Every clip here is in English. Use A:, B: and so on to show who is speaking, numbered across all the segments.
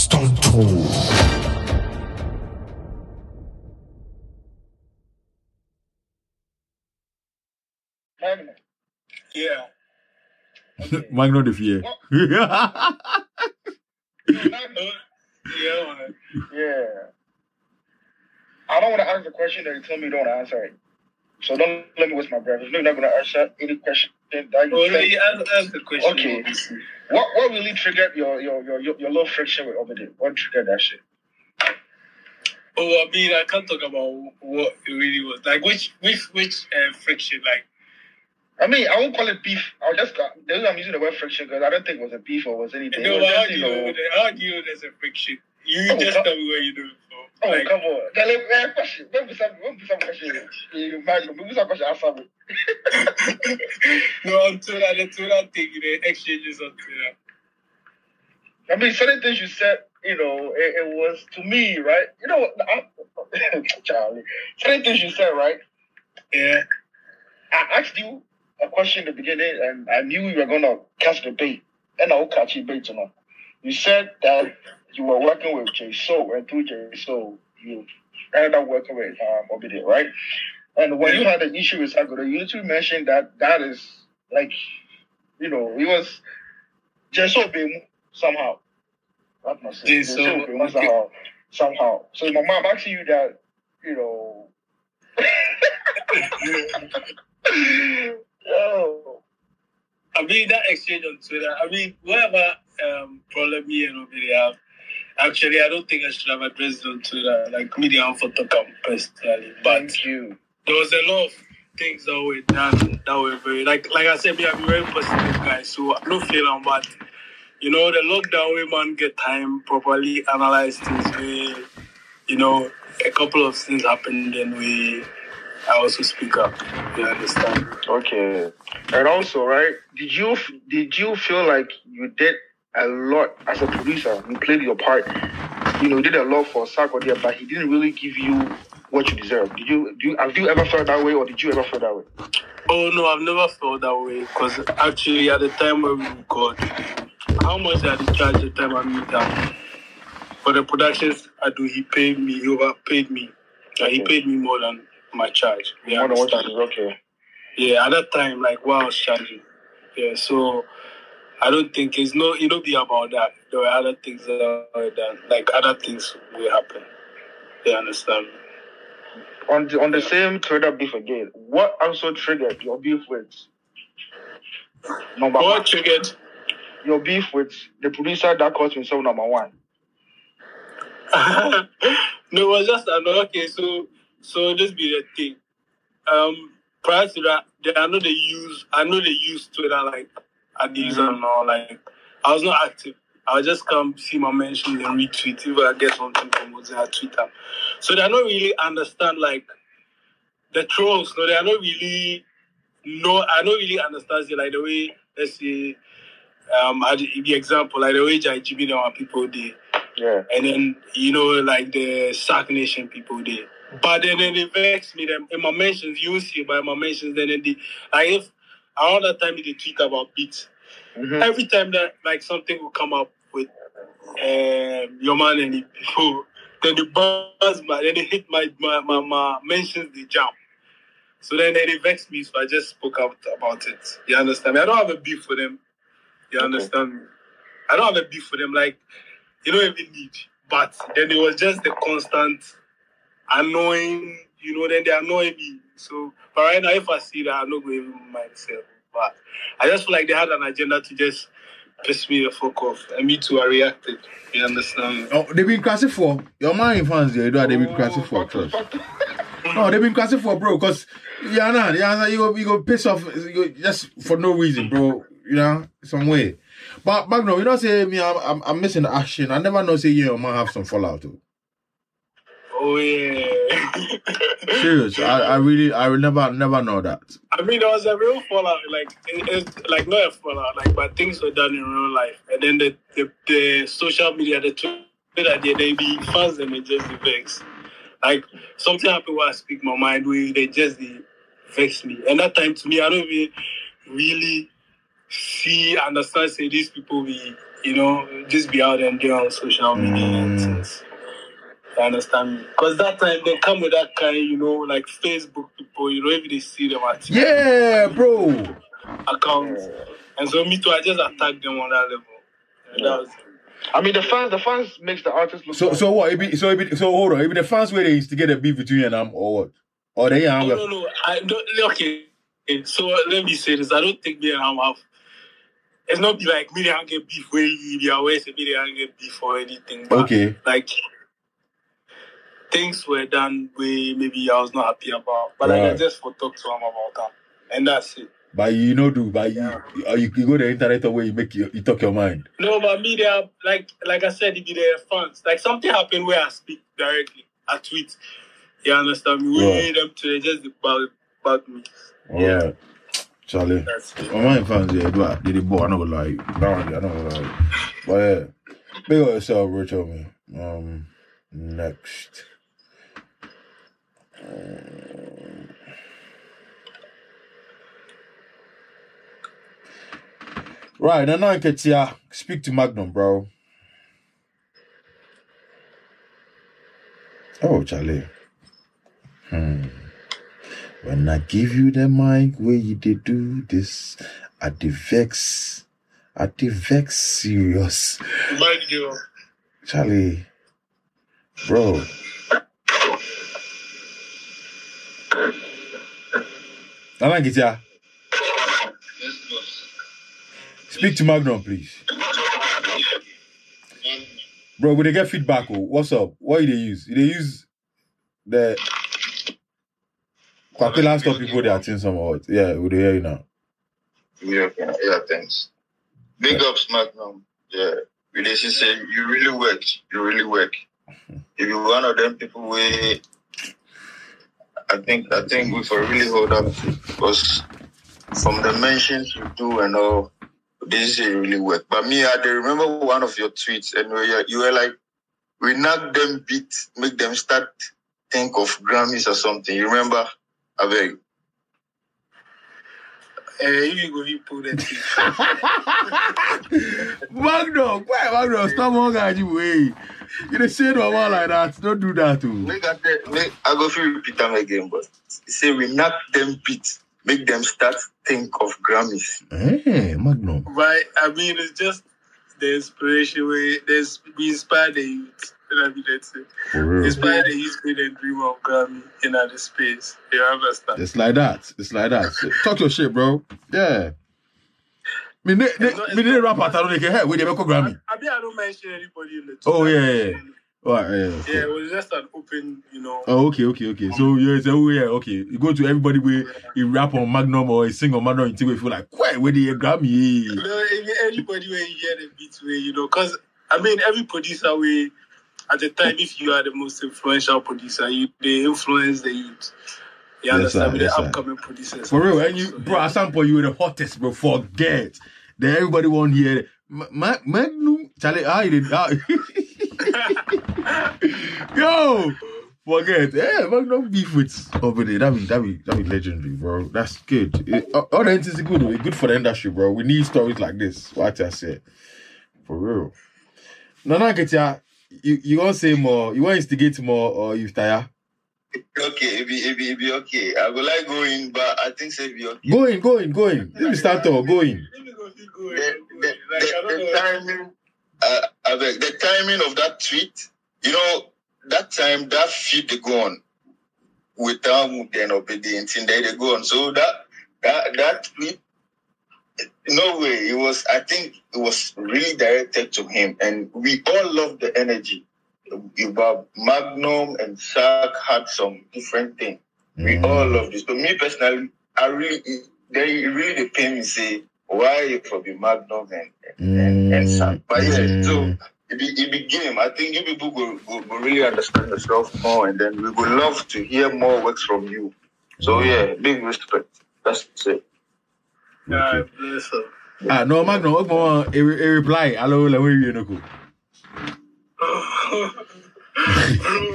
A: Stone Tour.
B: Magna.
C: Yeah.
A: Magno de Fier.
B: Magna.
C: Yeah, man.
B: Yeah. I don't want to ask the question that you tell me you don't answer it. So don't let me waste my breath. If you're not going to answer any question that you
C: Well,
B: think-
C: ask, ask the question.
B: Okay. what what really triggered your your your your, your little friction with Obidi? What triggered that shit?
C: Oh, I mean, I can't talk about what it really was. Like, which which which uh, friction? Like,
B: I mean, I won't call it beef. I'll just uh, the reason I'm using the word friction because I don't think it was a beef or was anything.
C: no,
B: it was
C: but how
B: just,
C: do
B: you
C: you know?
B: know,
C: that- How do you know there's a friction? You
B: Oh,
C: just
B: come-
C: tell me where you know it from.
B: Oh,
C: like,
B: come on. Tell him, man, question. When we some, some question, you might, when we some question, answer me.
C: no, on Twitter, the Twitter thing, the exchanges on Twitter.
B: I mean, certain things you said, you know, it, it was to me, right? You know, what, I, Charlie, certain things you said, right?
C: Yeah.
B: I asked you a question in the beginning, and I knew you were gonna catch the bait, and I'll catch the bait, you know. You said that you were working with JaySo, and through JaySo, you ended up working with um, Obidi, right? And when you had an issue with Sarkodie, you literally mentioned that that is like, you know, it was JaySo Bemu somehow. That must
C: Jay
B: say
C: So,
B: Jay
C: okay.
B: somehow. Somehow. So my mom asking you that, you know. Yo.
C: I mean, that exchange on Twitter, I mean, whatever um, problem me and Obidi have, actually, I don't think I should have addressed it on Twitter. Like, media talk am personally. But
B: Thank you.
C: there was a lot of things that were done that were very, like, like I said, we I'm very positive guys, so I don't feel I'm. You know, the lockdown, we man get time properly analyze things. We, you know, a couple of things happened, and we, I also speak up. You understand?
B: Okay. And also, right? Did you did you feel like you did a lot as a producer? You played your part. You know, you did a lot for Sarkodie, but he didn't really give you what you deserve. Did you? Do you, have you ever felt that way, or did you ever feel that way?
C: Oh no, I've never felt that way because actually at the time when we record, how much did I charge the time I meet that for the productions I do, he paid me, he overpaid me. Like, He paid me more than my charge. You
B: More than what okay.
C: Yeah, at that time, like what I was charging. Yeah, so I don't think it's no, it don't be about that. There were other things that were done, like other things will happen. You understand?
B: On the on the same Twitter beef again. What also triggered your beef with number
C: What
B: one?
C: triggered?
B: Your beef with the producer that caused himself number one.
C: no, it was just another okay. So, so this be the thing. Um, prior to that, they, I know they use, I know they use Twitter like I use
B: Mhm.
C: and all. Like I was not active. I would just come see my mentions and retweet if I get something from I tweet them. So they don't really understand like the trolls. No, they are not really. No, I don't really understand it, like the way let's say. Um, I, the example like the way JGB and people they
B: Yeah.
C: and then you know like the Sark Nation people there. But then, then they vex me. Them in my mentions, you see by my mentions. Then in the like if around that time they tweet about beats.
B: Mhm.
C: Every time that like something will come up with um, your man and the people, then the buzz my then they hit my my, my, my mentions they jump. So then they, they vex me, so I just spoke out about it. You understand me? I don't have a beef for them. You
B: Okay.
C: understand me? I don't have a beef for them. Like you don't even need. But then it was just the constant annoying, you know, then they annoy me. So, but right now, if I see that, I'm not going to even myself. But I just feel like they had an agenda to just piss me the fuck off. And me too, I reacted. You understand?
A: Oh, they've been classy for your mind fans there. You know, they've been oh, classy for
B: Fuck you,
A: trust. No, they've been classy for bro. Cause yeah, nah, yeah, you go, you go piss off you go, just for no reason, bro. You know, some way. But but no, you know, say me, I'm, I'm, I'm missing the action. I never know say you man have some fallout too.
C: Oh, yeah.
A: Serious, I, I really, I will never, never know that.
C: I mean, there was a real fallout, like it, it's like not a fallout, like but things were done in real life, and then the the, the social media, the Twitter, they, they be fans and they just the vex. Like something happened where I speak my mind, where they just the vex me, and that time to me, I don't even really see understand say these people be you know, just be out and do on social media and
A: Mm.
C: things. You understand me? Because that time they come with that kind, you know, like Facebook people, you know, if they see them at
A: Yeah, bro.
C: accounts. And so me too, I just attacked them on that level. And that was
B: I mean, the fans, the fans makes the artist look.
A: So
B: bad.
A: so what? It be, so it be, so hold on. It be the fans where they instigate a beef between you and them or what? Or they
C: No, no, no. I don't. Okay. So let me say this. I don't think me and him have. It's not be like me and get beef where you be always say me and get beef or anything. But
A: Okay.
C: like things were done where maybe I was not happy about. But like I
A: Right.
C: just for talk to him about that, and that's it.
A: But you know do, but you,
C: Yeah.
A: you, you go the internet where you make you, you talk your mind.
C: No, but me there, like like I said, it be their fans. Like something happened where I speak directly. I tweet. You understand me? We
A: Right.
C: them to just about about me.
A: All
C: Yeah.
A: right. Charlie. My fans, yeah, do I, did it, boy, I know like, down I know like, but yeah, big up yourself, Rachel, man. Um, next. Um, Right, now now Ketia, speak to Magnom, bro. Oh, Charlie. Hmm. When I give you the mic, where you did do this, I the vex, I the vex serious,
C: Bad girl.
A: Charlie, bro. It, yeah. Speak to Magnom, please. Bro, will they get feedback? Oh, what's up? What do they use? They use the Kwakila stop people that are seeing some what? Yeah, they hear you now?
D: Yeah, yeah, yeah, thanks. Big ups, Magnom. Yeah, really, she said you really work. You really work. If you're one of them people where I think I think we for really hold up because from the mentions you do and all, this is really work. But me, I remember one of your tweets and you you were like, we knock them beat, make them start think of Grammys or something. You remember? I beg.
C: Eh, you go you pull that thing.
A: Magnom, why Magnom? Stop one guy you way. You dey say no one like that. Don't do that too.
D: Make I, make, I go feel repeat them again, but say we knock them beat, make them start think of Grammys.
A: Hey, Magnom.
C: But I mean, it's just the inspiration way. There's we inspire the youth. You know what I mean? That's it.
A: For real.
C: Inspire the youth with the dream of Grammy in other space. You understand?
A: It's like that. It's like that. Talk your shit, bro. Yeah. Me ne me ne rap at get hey, we dey make Grammy.
C: I, mean, I don't mention anybody in the.
A: Oh, yeah, yeah, yeah. Oh, yeah, yeah,
C: Yeah, it was just an open, you know.
A: Oh, okay, okay, okay. So yeah, so yeah, okay. You go to everybody where you rap on Magnom or you sing on Magnom, you think we feel like, why where they Grammy?
C: No, anybody when you hear the beat way, you know, because I mean, every producer way at the time, if you are the most influential producer, you they influence the youth. You
A: Yes,
C: understand?
A: sir, yes,
C: the
A: sir.
C: upcoming producers.
A: For real, and you,
C: So,
A: bro, at some point you were the hottest, bro. Forget. Then everybody want to hear it. Ma- Ma- Magnom, Charlie, how you did? Yo, forget. Yeah, Magnom beef with over there. That be that be that be legendary, bro. That's good. Eh, it, all the entities is good. It's good for the industry, bro. We need stories like this. What I say, for real. No, no, get ya. You you want say more? You want instigate more, or you tired?
D: Okay, it be, it be, it be okay. I would like going, but I think say it be okay.
A: Go in, go in, go in. Let me start off. Go in.
D: The, timing, uh, the timing of that tweet, you know, that time that feed they go on without then obedience and they they go on. So that that that tweet, no way. It was. I think it was really directed to him, and we all love the energy. About Magnom and Shark had some different thing. We
A: Mm.
D: all love this. But me personally, I really, they really pay me say why for the Magnom and and, and mm. Shark. But yeah, mm. so it be it be game. I think you people will, go, go really understand yourself more, and then we would love to hear more works from you. So mm. yeah, big respect. That's it.
C: Yeah, bless her.
A: Ah, no, what more? A, a reply. Hello, let me you.
C: Bro,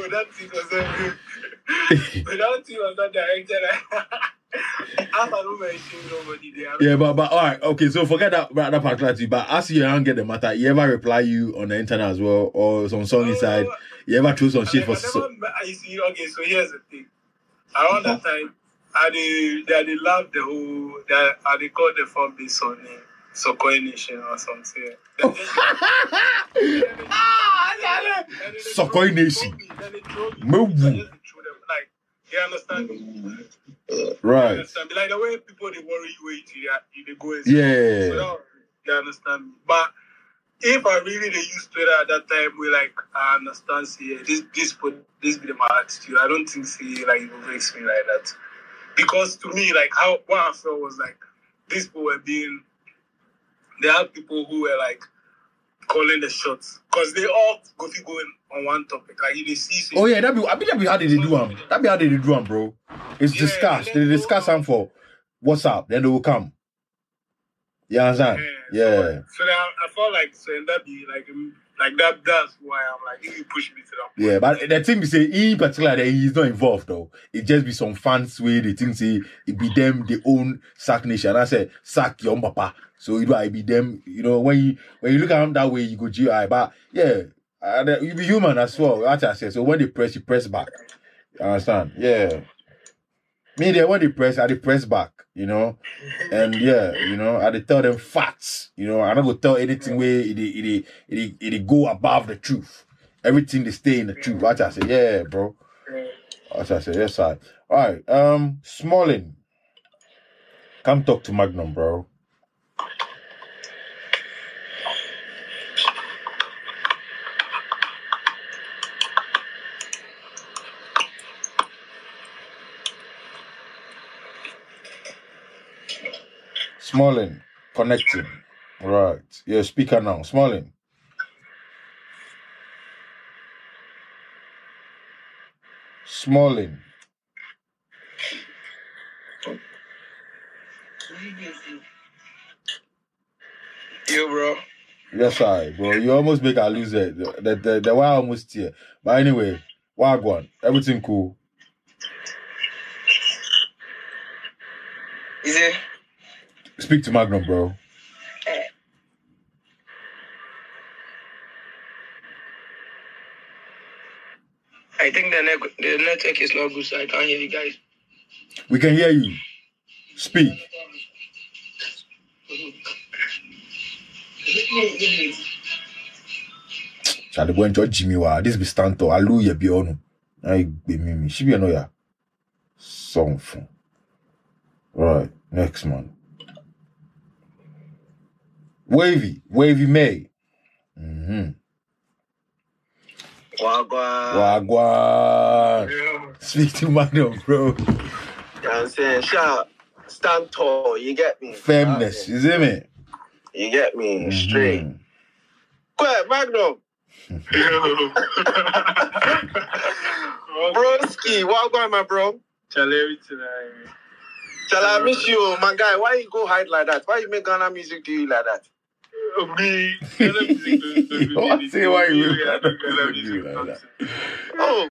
C: that thing was. But that thing was not directed. As I don't mention nobody there.
A: Yeah, but but all right, okay. So forget that that, particular thing. But as you don't get the matter, you ever reply you on the internet as well, or some song inside? You ever throw some shit for?
C: never,
A: So.
C: Okay, so here's the thing. Around that time, I they they, they love the whole. They, I they call the form based on uh, Sokoi Nation or something. Then they-
A: Nation.
C: Then they throw me.
A: Mo-
C: I just throw them. Like, you understand me? You
A: right.
C: understand? Like the way people they worry you wait till they, they go and
A: Yeah.
C: So you understand me? But if I really they use Twitter at that time, we like I understand see this this put this be my attitude. I don't think see like it will vex me like that. Because to me, like how what I felt was like these people were being there are people who were like calling the shots. Because they all go to going on one topic. Like if they see
A: Oh yeah, that be. I mean, that be how they do them. That be how they do them, bro. It's
C: Yeah,
A: discussed.
C: then
A: They discuss them for WhatsApp. Then they will come. You understand? Yeah.
C: So, so then I, I felt like so that be like like that that's why I'm like he pushed me to that point.
A: Yeah, but the thing be say in particular that he's not involved though. It just be some fans way they think say it be them they own Sack Nation. I said sack your papa. So it I be them. You know when you when you look at them that way you go GI. But yeah, uh, the- you be human as well. What I said. So when they press, you press back. You understand? Yeah. Me there when they press, I they press back. You know, and yeah, you know, I tell them facts. You know, I don't go tell anything where it it it it, it, go above the truth. Everything they stay in the truth. What I say. Yeah, bro. What I say. Yes, sir. All right. Um, Smalling, come talk to Magnom, bro. Smalling, connecting. Right. Yeah, speaker now. Smalling. Smalling.
E: Yo, bro.
A: Yes, I, bro. You almost make I lose it. The the the, why almost here. But anyway, Wagwan, everything cool.
E: Is it?
A: Speak to Magnom, bro.
E: I think the, net- the network is not good, so I can't hear you guys.
A: We can hear you. Speak. Charlie, go enjoy Jimmy wa. This be Stanto. Hallelujah be on. I be mimi. She be a ya. Song fun. Right. Next man. Wavy. Wavy May. Mm-hmm.
F: Wagwan.
A: Wagwan.
C: Yeah.
A: Speak to Magnom, bro.
F: You know what I'm saying? Shout, stand tall. You get me?
A: Firmness. You see me?
F: You get me? Straight.
A: Mhm.
F: Quick, Magnom. Broski, Wagwan, my bro.
C: Charlie, everything I
F: Shall I miss you, my guy? Why you go hide like that? Why you make Ghana music do you like that?
C: Me. Ghana music don't- don't
A: What why you
C: Yeah,
A: make Ghana
C: Ghana
A: music do you like
C: music
A: that?
F: Oh,